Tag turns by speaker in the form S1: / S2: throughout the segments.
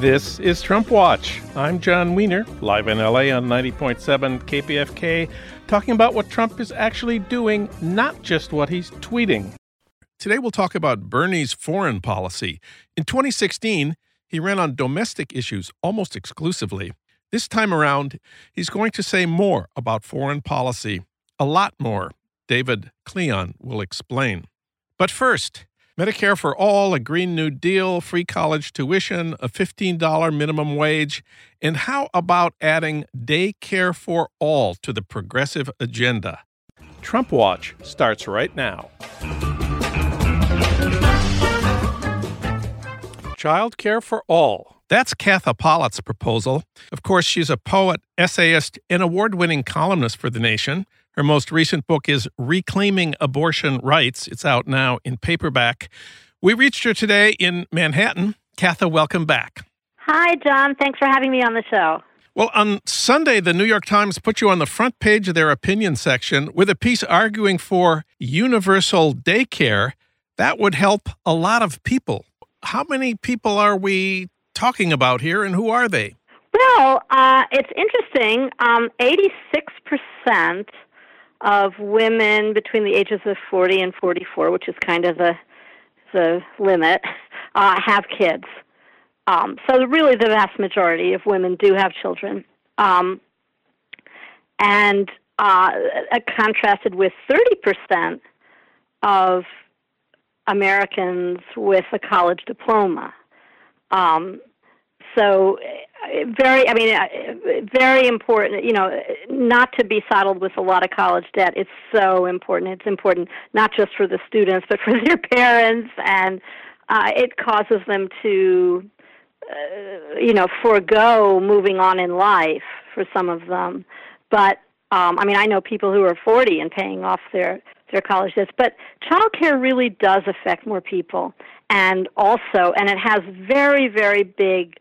S1: This is Trump Watch. I'm Jon Wiener, live in LA on 90.7 KPFK, talking about what Trump is actually doing, not just what he's tweeting. Today we'll talk about Bernie's foreign policy. In 2016, he ran on domestic issues almost exclusively. This time around, he's going to say more about foreign policy. A lot more. David Klion will explain. But first, Medicare for all, a Green New Deal, free college tuition, a $15 minimum wage, and how about adding daycare for all to the progressive agenda? Trump Watch starts right now. Child Care for All. That's Katha Pollitt's proposal. Of course, she's a poet, essayist, and award winning columnist for The Nation. Her most recent book is Reclaiming Abortion Rights. It's out now in paperback. We reached her today in Manhattan. Katha, welcome back.
S2: Hi, Jon. Thanks for having me on the show.
S1: Well, on Sunday, the New York Times put you on the front page of their opinion section with a piece arguing for universal daycare. That would help a lot of people. How many people are we talking about here, and who are they?
S2: Well, uh, it's interesting. Um, 86% of women between the ages of 40 and 44, which is kind of the the limit, uh, have kids. Um, so really, the vast majority of women do have children, um, and uh, contrasted with 30% of Americans with a college diploma. Um, so very i mean uh, very important you know not to be saddled with a lot of college debt. It's so important. It's important not just for the students but for their parents. And uh, it causes them to uh, you know forego moving on in life for some of them. But um i mean i know people who are 40 and paying off their their college debts but child care really does affect more people. And also and it has very very big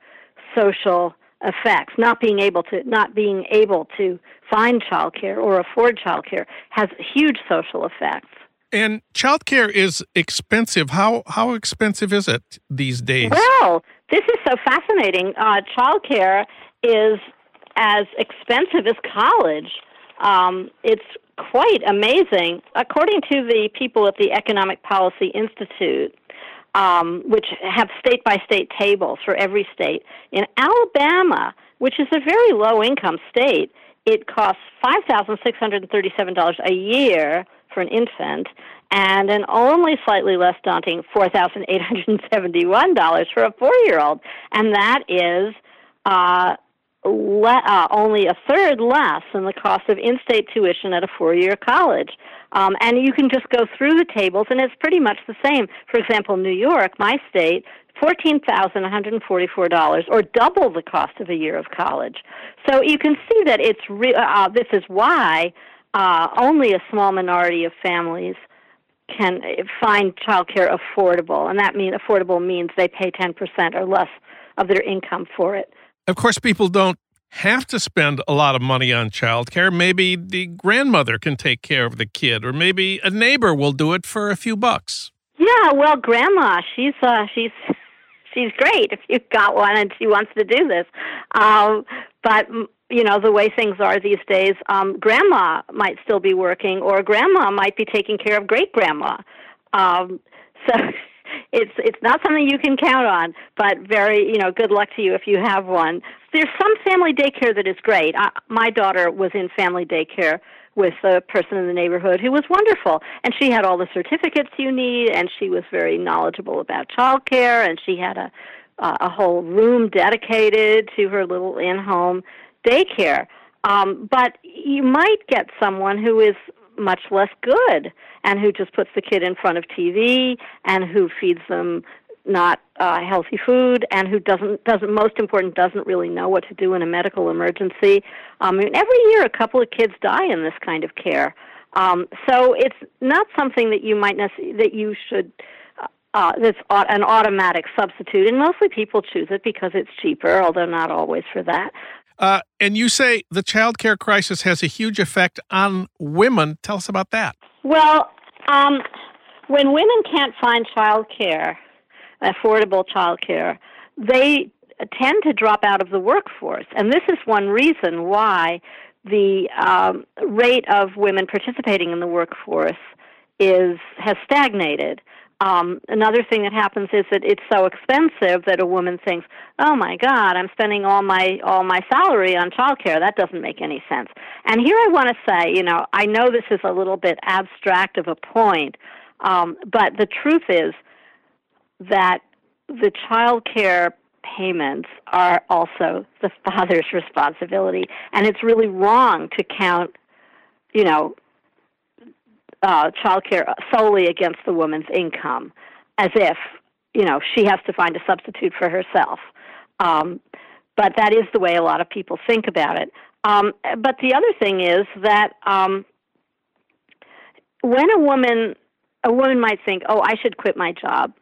S2: social effects. Not being able to not being able to find childcare or afford childcare has huge social effects.
S1: And childcare is expensive. How how expensive is it these days?
S2: Well, this is so fascinating. Uh, childcare is as expensive as college. Um, it's quite amazing. According to the people at the Economic Policy Institute, um, which have state by state tables for every state. In Alabama, which is a very low income state, it costs $5,637 a year for an infant and an only slightly less daunting $4,871 for a four year old. And that is uh, le- uh, only a third less than the cost of in state tuition at a four year college. Um, and you can just go through the tables, and it's pretty much the same. For example, New York, my state, $14,144, or double the cost of a year of college. So you can see that it's re- uh, this is why uh, only a small minority of families can find childcare affordable, and that means affordable means they pay 10% or less of their income for it.
S1: Of course, people don't have to spend a lot of money on childcare. Maybe the grandmother can take care of the kid, or maybe a neighbor will do it for a few bucks.
S2: Yeah, well, grandma, she's uh, she's she's great if you've got one and she wants to do this. Um, but you know the way things are these days, um, grandma might still be working, or grandma might be taking care of great grandma. Um, so it's it's not something you can count on, but very you know good luck to you if you have one. There's some family daycare that is great. I, my daughter was in family daycare with a person in the neighborhood who was wonderful, and she had all the certificates you need, and she was very knowledgeable about childcare, and she had a a whole room dedicated to her little in-home daycare. Um, but you might get someone who is much less good and who just puts the kid in front of TV and who feeds them not uh, healthy food and who doesn't doesn't most important doesn't really know what to do in a medical emergency. Um, I mean, every year a couple of kids die in this kind of care. Um, so it's not something that you might necess- that you should. Uh, uh that's an automatic substitute, and mostly people choose it because it's cheaper, although not always for that.
S1: Uh, and you say the child care crisis has a huge effect on women. Tell us about that.
S2: Well, um, when women can't find child care, affordable child care, they tend to drop out of the workforce. And this is one reason why the um, rate of women participating in the workforce is has stagnated. Um, another thing that happens is that it's so expensive that a woman thinks, "Oh my God, I'm spending all my all my salary on childcare. That doesn't make any sense." And here I want to say, you know, I know this is a little bit abstract of a point, um, but the truth is that the child care payments are also the father's responsibility, and it's really wrong to count, you know, uh, child care solely against the woman's income, as if you know she has to find a substitute for herself. Um, but that is the way a lot of people think about it. Um, but the other thing is that um, when a woman a woman might think, "Oh, I should quit my job,"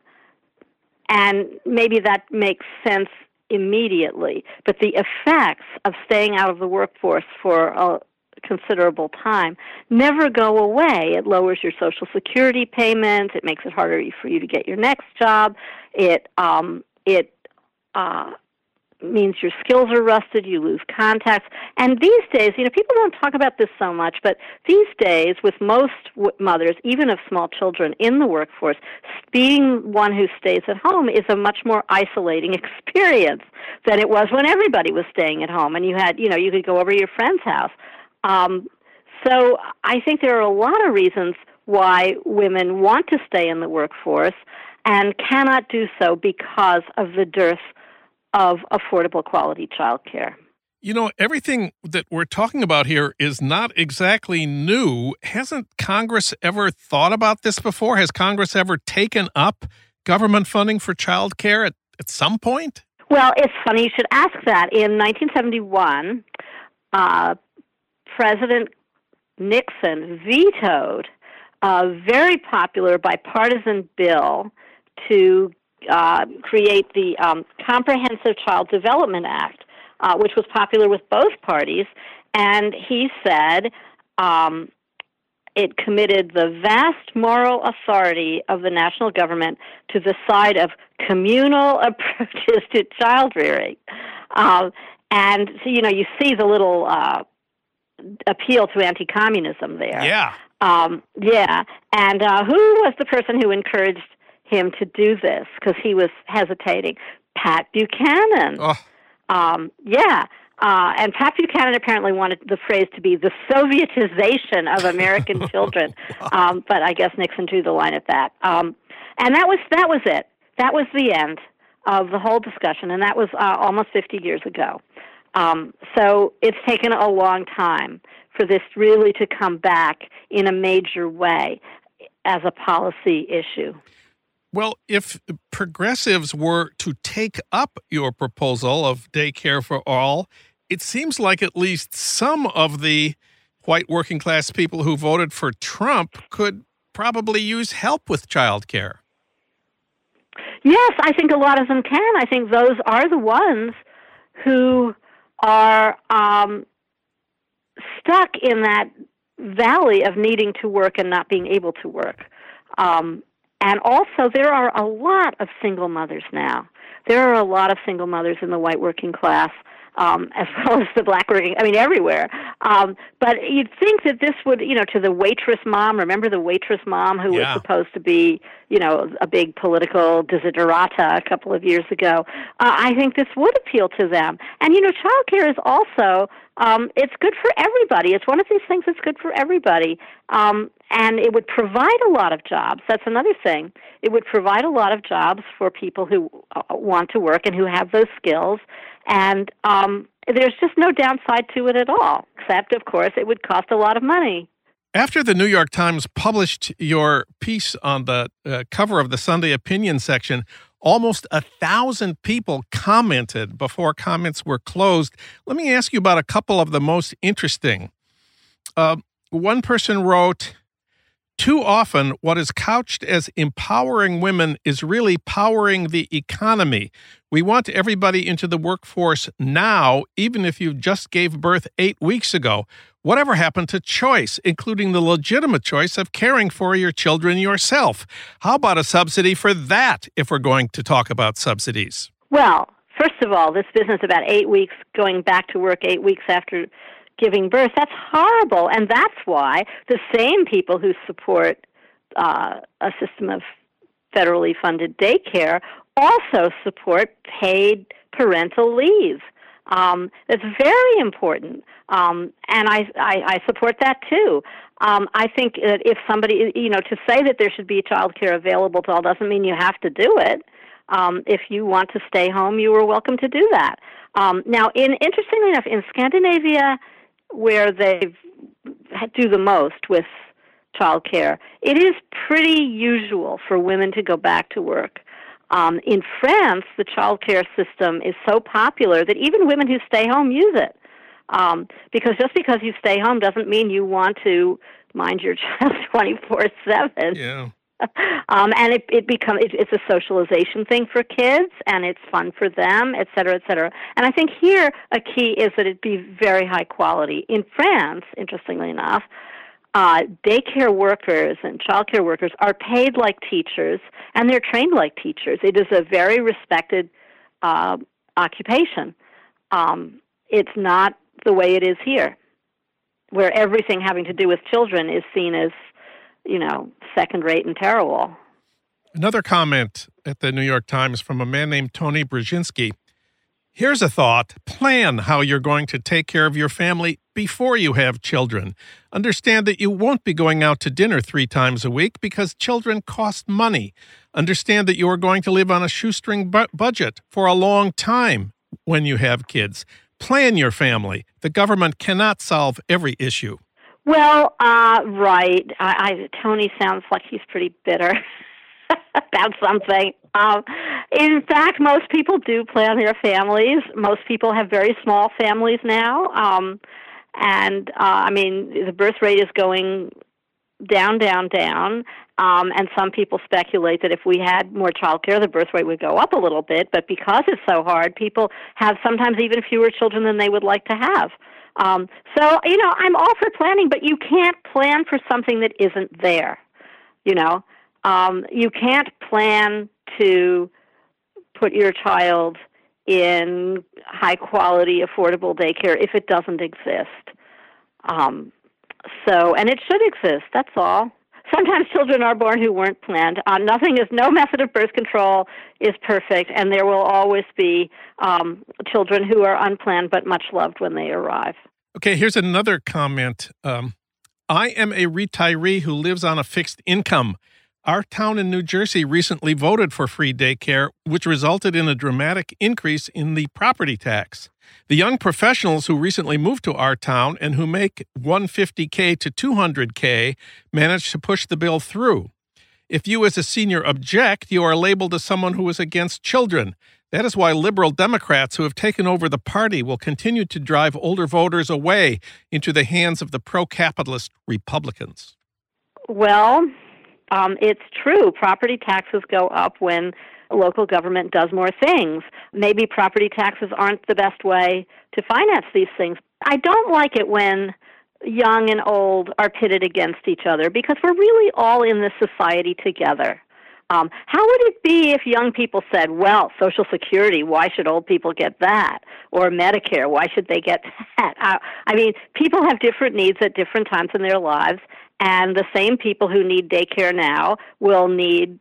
S2: and maybe that makes sense immediately. But the effects of staying out of the workforce for a considerable time never go away. It lowers your Social Security payments. It makes it harder for you to get your next job. It um, it uh, means your skills are rusted, you lose contacts. And these days, you know, people don't talk about this so much, but these days, with most w- mothers, even of small children in the workforce, being one who stays at home is a much more isolating experience than it was when everybody was staying at home and you had, you know, you could go over to your friend's house. Um, so I think there are a lot of reasons why women want to stay in the workforce and cannot do so because of the dearth of affordable quality childcare.
S1: You know, everything that we're talking about here is not exactly new. Hasn't Congress ever thought about this before? Has Congress ever taken up government funding for child care at, at some point?
S2: Well, it's funny you should ask that. In 1971, uh, President Nixon vetoed a very popular bipartisan bill to uh, create the um, Comprehensive Child Development Act, uh, which was popular with both parties. And he said um, it committed the vast moral authority of the national government to the side of communal approaches to child rearing. Um, and so, you know, you see the little uh, appeal to anti-communism there.
S1: Yeah.
S2: Um, yeah. And uh, who was the person who encouraged him to do this because he was hesitating? Pat Buchanan.
S1: Oh.
S2: Um, yeah. Uh, and Pat Buchanan apparently wanted the phrase to be the Sovietization of American children, um, but I guess Nixon drew the line at that. Um, and that was that was it. That was the end of the whole discussion, and that was uh, almost 50 years ago. Um, so it's taken a long time for this really to come back in a major way as a policy issue.
S1: Well, if progressives were to take up your proposal of daycare for all, it seems like at least some of the white working class people who voted for Trump could probably use help with childcare.
S2: Yes, I think a lot of them can. I think those are the ones who are um, stuck in that valley of needing to work and not being able to work. Um, and also, there are a lot of single mothers now. There are a lot of single mothers in the white working class um, as well as the black working, I mean, everywhere. Um, but you'd think that this would, you know, to the waitress mom, remember the waitress mom who
S1: yeah.
S2: was supposed to be, you know, a big political desiderata a couple of years ago. Uh, I think this would appeal to them. And, you know, childcare is also, um, it's good for everybody. It's one of these things that's good for everybody. Um, and it would provide a lot of jobs. That's another thing. It would provide a lot of jobs for people who uh, want to work and who have those skills and um, there's just no downside to it at all, except, of course, it would cost a lot of money.
S1: After the New York Times published your piece on the uh, cover of the Sunday Opinion section, almost a thousand people commented before comments were closed. Let me ask you about a couple of the most interesting. Uh, one person wrote, too often, what is couched as empowering women is really powering the economy. We want everybody into the workforce now, even if you just gave birth eight weeks ago. Whatever happened to choice, including the legitimate choice of caring for your children yourself? How about a subsidy for that if we're going to talk about subsidies?
S2: Well, first of all, this business about eight weeks going back to work eight weeks after giving birth, that's horrible. And that's why the same people who support uh, a system of federally funded daycare also support paid parental leave. Um, that's very important, um, and I, I, I support that too. Um, I think that if somebody, you know, to say that there should be child care available to all doesn't mean you have to do it. Um, if you want to stay home, you are welcome to do that. Um, now, in interestingly enough, in Scandinavia, where they do the most with child care, it is pretty usual for women to go back to work. Um, in France, the child care system is so popular that even women who stay home use it. Um, because just because you stay home doesn't mean you want to mind your child 24 7. Um, and it, it becomes it, it's a socialization thing for kids, and it's fun for them, et cetera, et cetera. And I think here a key is that it be very high quality. In France, interestingly enough, uh, daycare workers and childcare workers are paid like teachers and they're trained like teachers. It is a very respected uh, occupation. Um, it's not the way it is here, where everything having to do with children is seen as, you know, second rate and terrible.
S1: Another comment at the New York Times from a man named Tony Brzezinski. Here's a thought plan how you're going to take care of your family before you have children. Understand that you won't be going out to dinner three times a week because children cost money. Understand that you are going to live on a shoestring bu- budget for a long time when you have kids. Plan your family. The government cannot solve every issue.
S2: Well, uh, right. I, I, Tony sounds like he's pretty bitter. about something. Um, in fact, most people do plan their families. Most people have very small families now. Um, and uh, I mean, the birth rate is going down, down, down. Um, and some people speculate that if we had more child care, the birth rate would go up a little bit. But because it's so hard, people have sometimes even fewer children than they would like to have. Um, so, you know, I'm all for planning, but you can't plan for something that isn't there. You know, um, you can't plan to put your child in high quality, affordable daycare if it doesn't exist. Um, so, and it should exist. That's all. Sometimes children are born who weren't planned. Uh, nothing is, no method of birth control is perfect, and there will always be um, children who are unplanned but much loved when they arrive.
S1: Okay, here's another comment. Um, I am a retiree who lives on a fixed income. Our town in New Jersey recently voted for free daycare, which resulted in a dramatic increase in the property tax. The young professionals who recently moved to our town and who make 150K to 200K managed to push the bill through. If you, as a senior, object, you are labeled as someone who is against children. That is why liberal Democrats who have taken over the party will continue to drive older voters away into the hands of the pro capitalist Republicans.
S2: Well, um, it's true. Property taxes go up when local government does more things. Maybe property taxes aren't the best way to finance these things. I don't like it when young and old are pitted against each other because we're really all in this society together. Um, how would it be if young people said, well, Social Security, why should old people get that? Or Medicare, why should they get that? Uh, I mean, people have different needs at different times in their lives, and the same people who need daycare now will need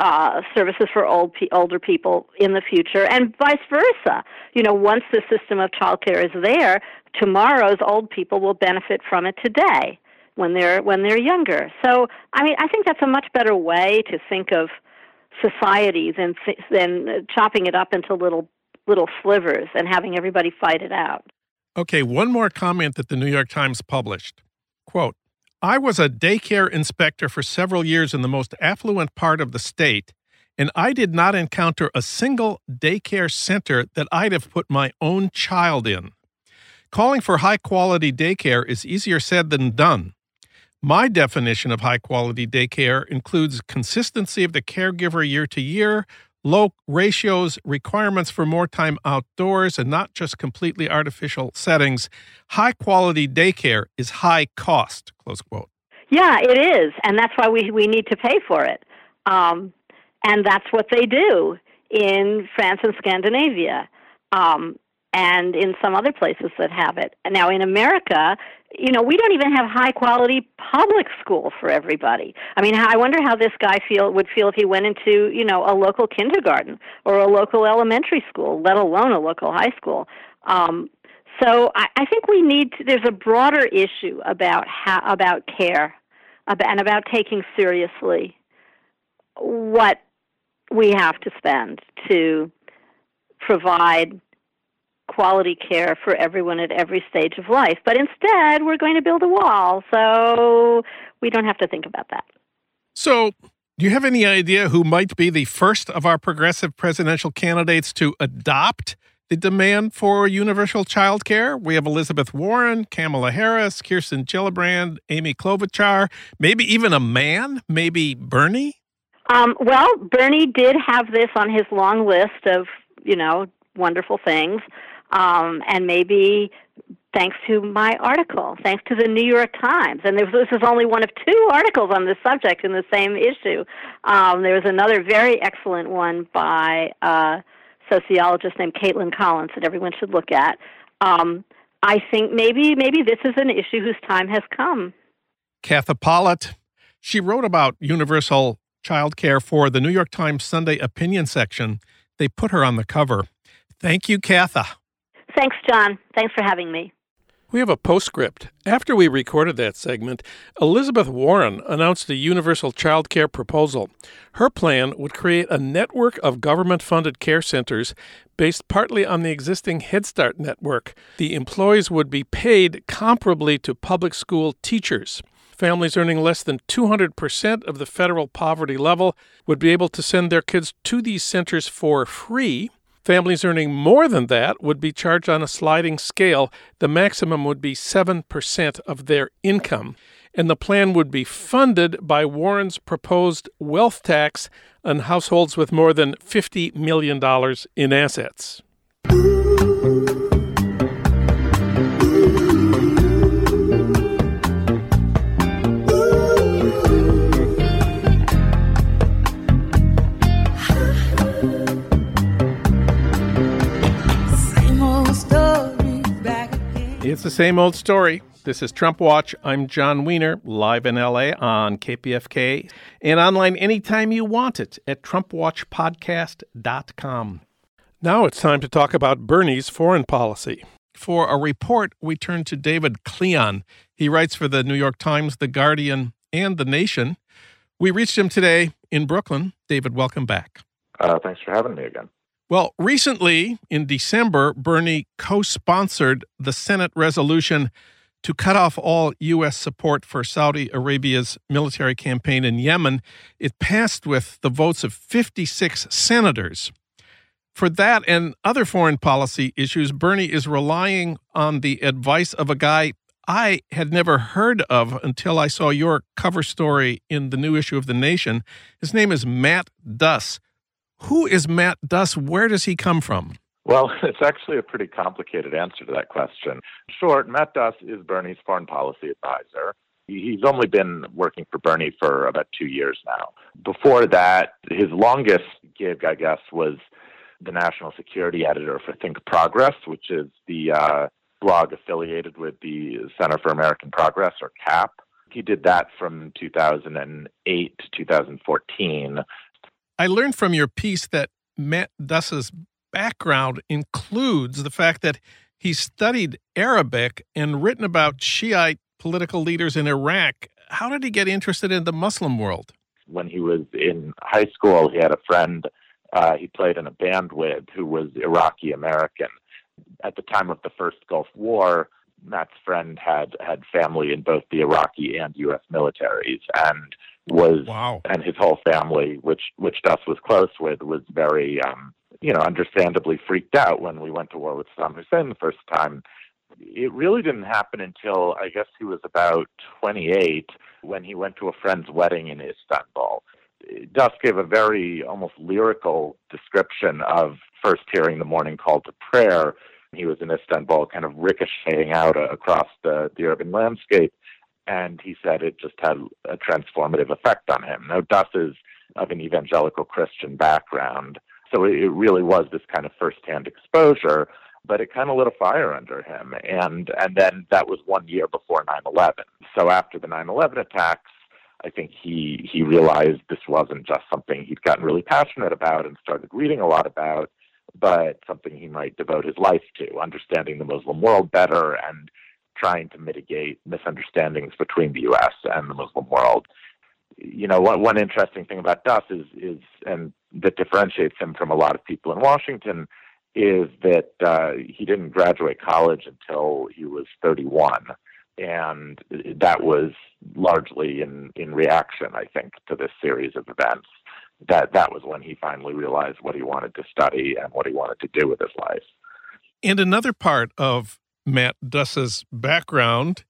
S2: uh, services for old pe- older people in the future, and vice versa. You know, once the system of childcare is there, tomorrow's old people will benefit from it today when they're when they're younger. So, I mean, I think that's a much better way to think of society than than chopping it up into little little slivers and having everybody fight it out.
S1: Okay, one more comment that the New York Times published. Quote, I was a daycare inspector for several years in the most affluent part of the state, and I did not encounter a single daycare center that I'd have put my own child in. Calling for high quality daycare is easier said than done. My definition of high quality daycare includes consistency of the caregiver year to year, low ratios, requirements for more time outdoors, and not just completely artificial settings. High quality daycare is high cost, close quote.
S2: Yeah, it is. And that's why we, we need to pay for it. Um, and that's what they do. in France and Scandinavia. Um, and in some other places that have it. Now, in America, you know, we don't even have high quality public school for everybody. I mean, I wonder how this guy feel would feel if he went into, you know, a local kindergarten or a local elementary school, let alone a local high school. Um, so I, I think we need to, there's a broader issue about how about care about, and about taking seriously what we have to spend to provide quality care for everyone at every stage of life. But instead, we're going to build a wall, so we don't have to think about that.
S1: So, do you have any idea who might be the first of our progressive presidential candidates to adopt the demand for universal child care? We have Elizabeth Warren, Kamala Harris, Kirsten Gillibrand, Amy Klobuchar, maybe even a man, maybe Bernie?
S2: Um, well, Bernie did have this on his long list of, you know, wonderful things um, and maybe thanks to my article, thanks to the New York Times. And this is only one of two articles on this subject in the same issue. Um, there was another very excellent one by a sociologist named Caitlin Collins that everyone should look at. Um, I think maybe maybe this is an issue whose time has come.
S1: Katha Pollitt, she wrote about universal child care for the New York Times Sunday opinion section. They put her on the cover. Thank you, Katha.
S2: Thanks, Jon. Thanks for having me.
S1: We have a postscript. After we recorded that segment, Elizabeth Warren announced a universal child care proposal. Her plan would create a network of government funded care centers based partly on the existing Head Start network. The employees would be paid comparably to public school teachers. Families earning less than 200% of the federal poverty level would be able to send their kids to these centers for free Families earning more than that would be charged on a sliding scale. The maximum would be 7% of their income. And the plan would be funded by Warren's proposed wealth tax on households with more than $50 million in assets. It's the same old story. This is Trump Watch. I'm Jon Wiener, live in LA on KPFK and online anytime you want it at TrumpWatchPodcast.com. Now it's time to talk about Bernie's foreign policy. For a report, we turn to David Klion. He writes for the New York Times, The Guardian, and The Nation. We reached him today in Brooklyn. David, welcome back.
S3: Uh, thanks for having me again.
S1: Well, recently in December, Bernie co sponsored the Senate resolution to cut off all U.S. support for Saudi Arabia's military campaign in Yemen. It passed with the votes of 56 senators. For that and other foreign policy issues, Bernie is relying on the advice of a guy I had never heard of until I saw your cover story in the new issue of The Nation. His name is Matt Duss. Who is Matt Duss? Where does he come from?
S3: Well, it's actually a pretty complicated answer to that question. Short, Matt Duss is Bernie's foreign policy advisor. He's only been working for Bernie for about two years now. Before that, his longest gig, I guess, was the national security editor for Think Progress, which is the uh, blog affiliated with the Center for American Progress, or CAP. He did that from 2008 to 2014.
S1: I learned from your piece that Matt Duss's background includes the fact that he studied Arabic and written about Shiite political leaders in Iraq. How did he get interested in the Muslim world?
S3: When he was in high school, he had a friend uh, he played in a band with who was Iraqi American. At the time of the first Gulf War, Matt's friend had had family in both the Iraqi and U.S. militaries, and was
S1: wow.
S3: and his whole family, which which Duss was close with, was very um, you know understandably freaked out when we went to war with Saddam Hussein the first time. It really didn't happen until I guess he was about 28 when he went to a friend's wedding in Istanbul. Duss gave a very almost lyrical description of first hearing the morning call to prayer. He was in Istanbul, kind of ricocheting out across the, the urban landscape and he said it just had a transformative effect on him. Now, Duss is of an evangelical Christian background, So it really was this kind of firsthand exposure, but it kind of lit a fire under him. And and then that was one year before 9/11. So after the 9/11 attacks, I think he he realized this wasn't just something he'd gotten really passionate about and started reading a lot about, but something he might devote his life to, understanding the Muslim world better and trying to mitigate misunderstandings between the U.S. and the Muslim world. You know, one, one interesting thing about Duss is is and that differentiates him from a lot of people in Washington is that uh, he didn't graduate college until he was 31 and that was largely in in reaction, I think, to this series of events. That that was when he finally realized what he wanted to study and what he wanted to do with his life.
S1: And another part of Matt Duss's background,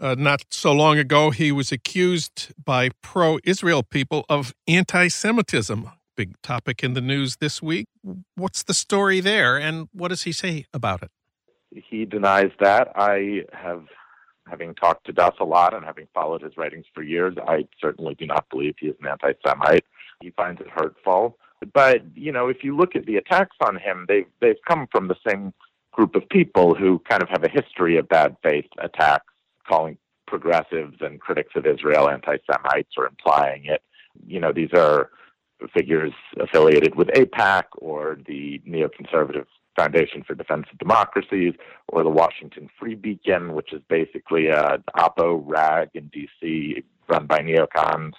S1: uh, not so long ago, he was accused by pro-Israel people of anti-Semitism. Big topic in the news this week. What's the story there, and what does he say about it?
S3: He denies that. I have having talked to Duss a lot and having followed his writings for years, I certainly do not believe he is an anti Semite. He finds it hurtful. But, you know, if you look at the attacks on him, they've, they've come from the same group of people who kind of have a history of bad faith attacks, calling progressives and critics of Israel anti Semites or implying it. You know, these are figures affiliated with AIPAC or the neoconservative Foundation for Defense of Democracies or the Washington Free Beacon, which is basically a oppo rag in D.C. run by neocons.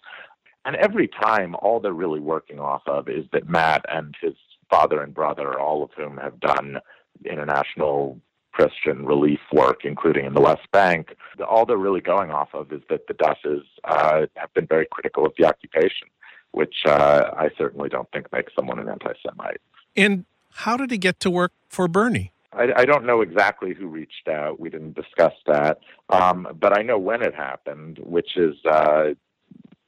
S3: And every time, all they're really working off of is that Matt and his father and brother, all of whom have done international Christian relief work, including in the West Bank, all they're really going off of is that the Dusses uh, have been very critical of the occupation, which uh, I certainly don't think makes someone an anti Semite.
S1: And how did he get to work for Bernie?
S3: I, I don't know exactly who reached out. We didn't discuss that, um, but I know when it happened, which is uh,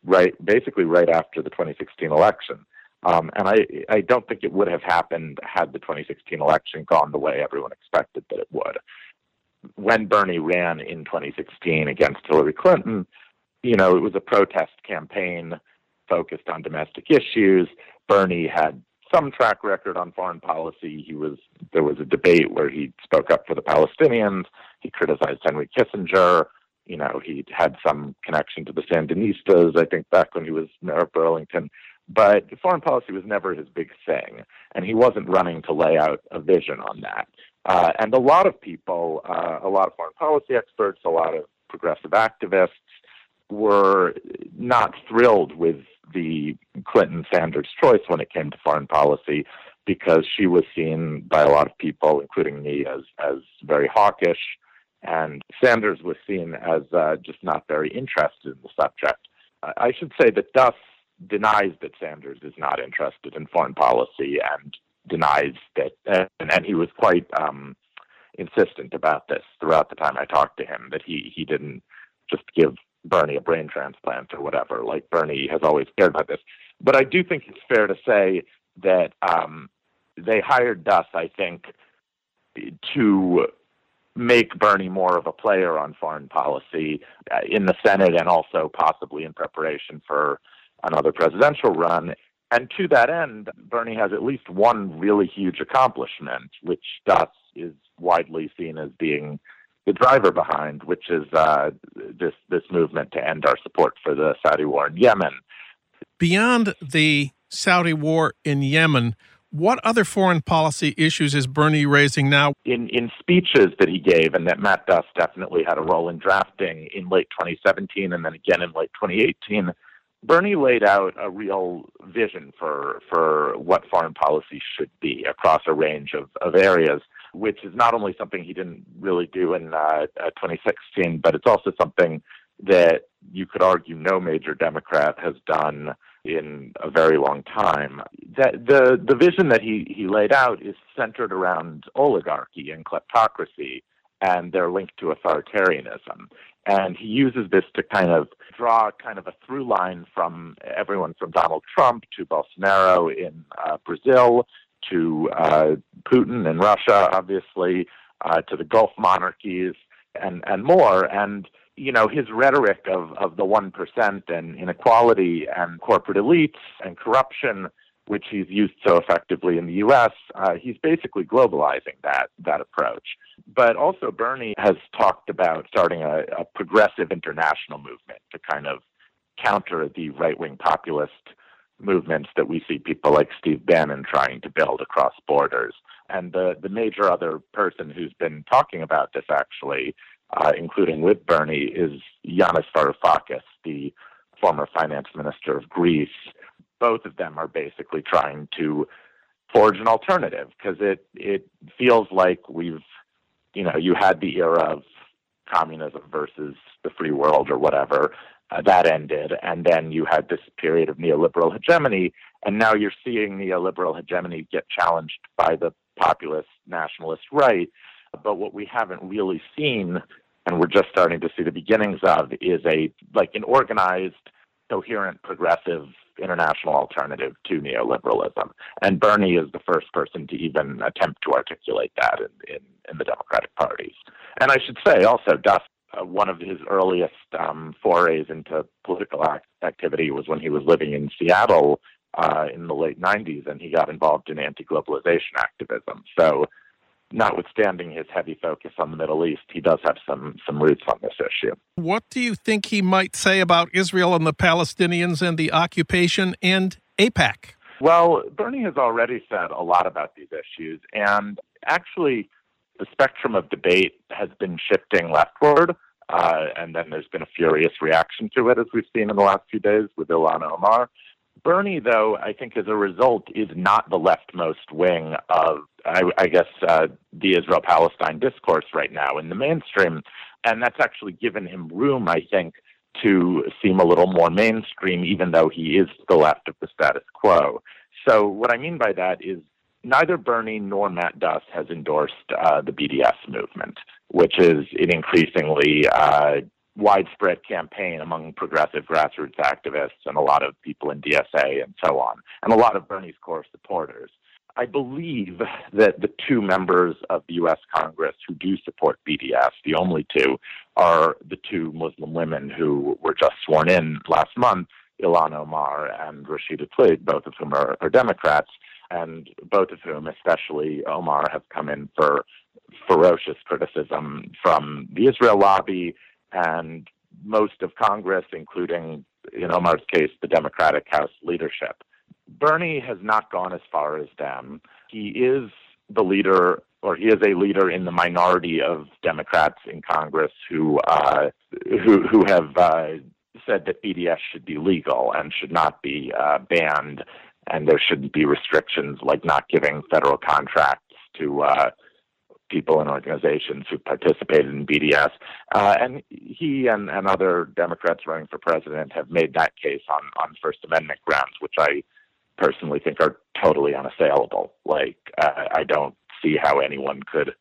S3: right, basically right after the 2016 election. Um, and I, I don't think it would have happened had the 2016 election gone the way everyone expected that it would. When Bernie ran in 2016 against Hillary Clinton, you know, it was a protest campaign focused on domestic issues. Bernie had some track record on foreign policy. He was there was a debate where he spoke up for the Palestinians. He criticized Henry Kissinger. You know, he had some connection to the Sandinistas. I think back when he was mayor of Burlington. But foreign policy was never his big thing, and he wasn't running to lay out a vision on that. Uh, and a lot of people, uh, a lot of foreign policy experts, a lot of progressive activists were not thrilled with the Clinton Sanders choice when it came to foreign policy because she was seen by a lot of people, including me, as as very hawkish, and Sanders was seen as uh, just not very interested in the subject. I should say that Duss denies that Sanders is not interested in foreign policy and denies that, and, and he was quite um, insistent about this throughout the time I talked to him that he he didn't just give Bernie a brain transplant or whatever. Like Bernie has always cared about this. But I do think it's fair to say that um, they hired Duss, I think, to make Bernie more of a player on foreign policy uh, in the Senate and also possibly in preparation for another presidential run. And to that end, Bernie has at least one really huge accomplishment, which Duss is widely seen as being the driver behind, which is uh, this this movement to end our support for the Saudi war in Yemen.
S1: Beyond the Saudi war in Yemen, what other foreign policy issues is Bernie raising now?
S3: In in speeches that he gave, and that Matt Duss definitely had a role in drafting in late 2017 and then again in late 2018. Bernie laid out a real vision for for what foreign policy should be across a range of, of areas which is not only something he didn't really do in uh, 2016, but it's also something that you could argue no major Democrat has done in a very long time. That the the vision that he he laid out is centered around oligarchy and kleptocracy and their link to authoritarianism. And he uses this to kind of draw kind of a through line from everyone from Donald Trump to Bolsonaro in uh, Brazil to uh, Putin and Russia, obviously, uh, to the Gulf monarchies, and and more. And you know his rhetoric of of the one percent and inequality and corporate elites and corruption which he's used so effectively in the U.S., uh, he's basically globalizing that that approach. But also, Bernie has talked about starting a, a progressive international movement to kind of counter the right wing populist movements that we see people like Steve Bannon trying to build across borders. And the, the major other person who's been talking about this, actually, uh, including with Bernie, is Yanis Varoufakis, the former finance minister of Greece. Both of them are basically trying to forge an alternative because it it feels like we've you know you had the era of communism versus the free world or whatever uh, that ended and then you had this period of neoliberal hegemony and now you're seeing neoliberal hegemony get challenged by the populist nationalist right. But what we haven't really seen and we're just starting to see the beginnings of is a like an organized coherent progressive international alternative to neoliberalism. And Bernie is the first person to even attempt to articulate that in, in, in the Democratic parties. And I should say also, Duss, uh, one of his earliest um, forays into political act- activity was when he was living in Seattle uh, in the late 90s, and he got involved in anti globalization activism. So notwithstanding his heavy focus on the Middle East, he does have some some roots on this issue.
S1: What do you think he might say about Israel and the Palestinians and the occupation and AIPAC?
S3: Well, Bernie has already said a lot about these issues, and actually, the spectrum of debate has been shifting leftward. Uh, and then there's been a furious reaction to it, as we've seen in the last few days with Ilhan Omar. Bernie, though, I think as a result, is not the leftmost wing of, I, I guess, uh, the Israel Palestine discourse right now in the mainstream. And that's actually given him room, I think, to seem a little more mainstream, even though he is to the left of the status quo. So, what I mean by that is neither Bernie nor Matt Duss has endorsed uh, the BDS movement, which is an increasingly uh, widespread campaign among progressive grassroots activists and a lot of people in DSA and so on, and a lot of Bernie's core supporters. I believe that the two members of the U.S. Congress who do support BDS, the only two, are the two Muslim women who were just sworn in last month, Ilhan Omar and Rashida Tlaib, both of whom are, are Democrats, and both of whom, especially Omar, have come in for ferocious criticism from the Israel lobby and most of Congress, including, in Omar's case, the Democratic House leadership. Bernie has not gone as far as them. He is the leader, or he is a leader in the minority of Democrats in Congress who uh, who who have uh, said that BDS should be legal and should not be uh, banned, and there shouldn't be restrictions like not giving federal contracts to uh, people and organizations who participated in BDS. Uh, and he and, and other Democrats running for president have made that case on, on First Amendment grounds, which I personally think are totally unassailable. Like, uh, I don't see how anyone could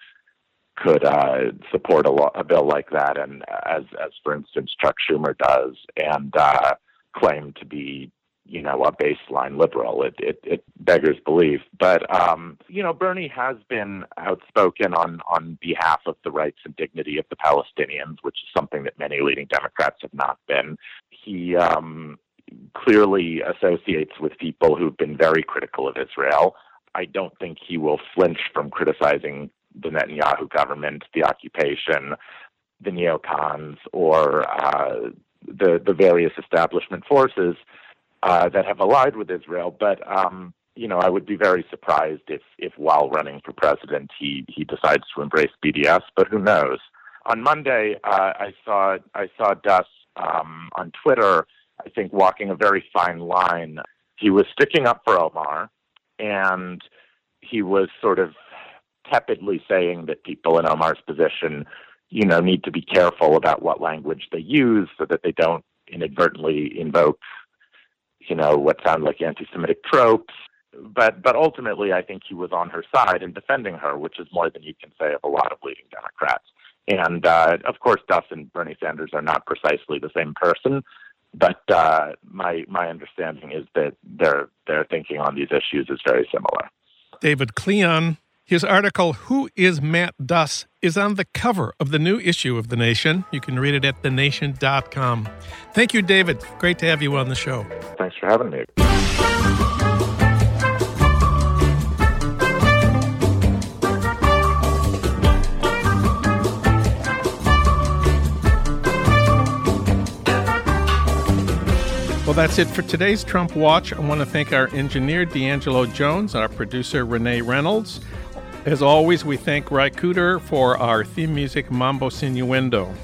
S3: could uh, support a, a bill like that, and as as for instance Chuck Schumer does, and uh, claim to be you know, a baseline liberal. It it, it beggars belief. But um, you know, Bernie has been outspoken on on behalf of the rights and dignity of the Palestinians, which is something that many leading Democrats have not been. He um, clearly associates with people who've been very critical of Israel. I don't think he will flinch from criticizing the Netanyahu government, the occupation, the neocons, or uh, the the various establishment forces uh, that have allied with Israel. But um, you know, I would be very surprised if, if while running for president, he he decides to embrace BDS. But who knows? On Monday, uh, I saw I saw Duss um, on Twitter. I think walking a very fine line. He was sticking up for Omar, and he was sort of tepidly saying that people in Omar's position, you know, need to be careful about what language they use so that they don't inadvertently invoke you know, what sound like anti-Semitic tropes. But but ultimately, I think he was on her side and defending her, which is more than you can say of a lot of leading Democrats. And uh, of course, Duss and Bernie Sanders are not precisely the same person, but uh, my my understanding is that their their thinking on these issues is very similar.
S1: David Klion his article, Who is Matt Duss, is on the cover of the new issue of The Nation. You can read it at thenation.com. Thank you, David. Great to have you on the show.
S3: Thanks for having me.
S1: That's it for today's Trump Watch. I want to thank our engineer, D'Angelo Jones, our producer, Renee Reynolds. As always, we thank Cooder for our theme music, Mambo Sinuendo.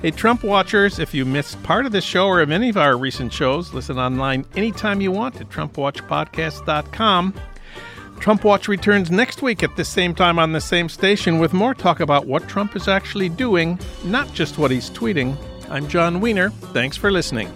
S1: Hey, Trump Watchers, if you missed part of this show or of any of our recent shows, listen online anytime you want at TrumpWatchPodcast.com. Trump Watch returns next week at the same time on the same station with more talk about what Trump is actually doing, not just what he's tweeting. I'm Jon Wiener. Thanks for listening.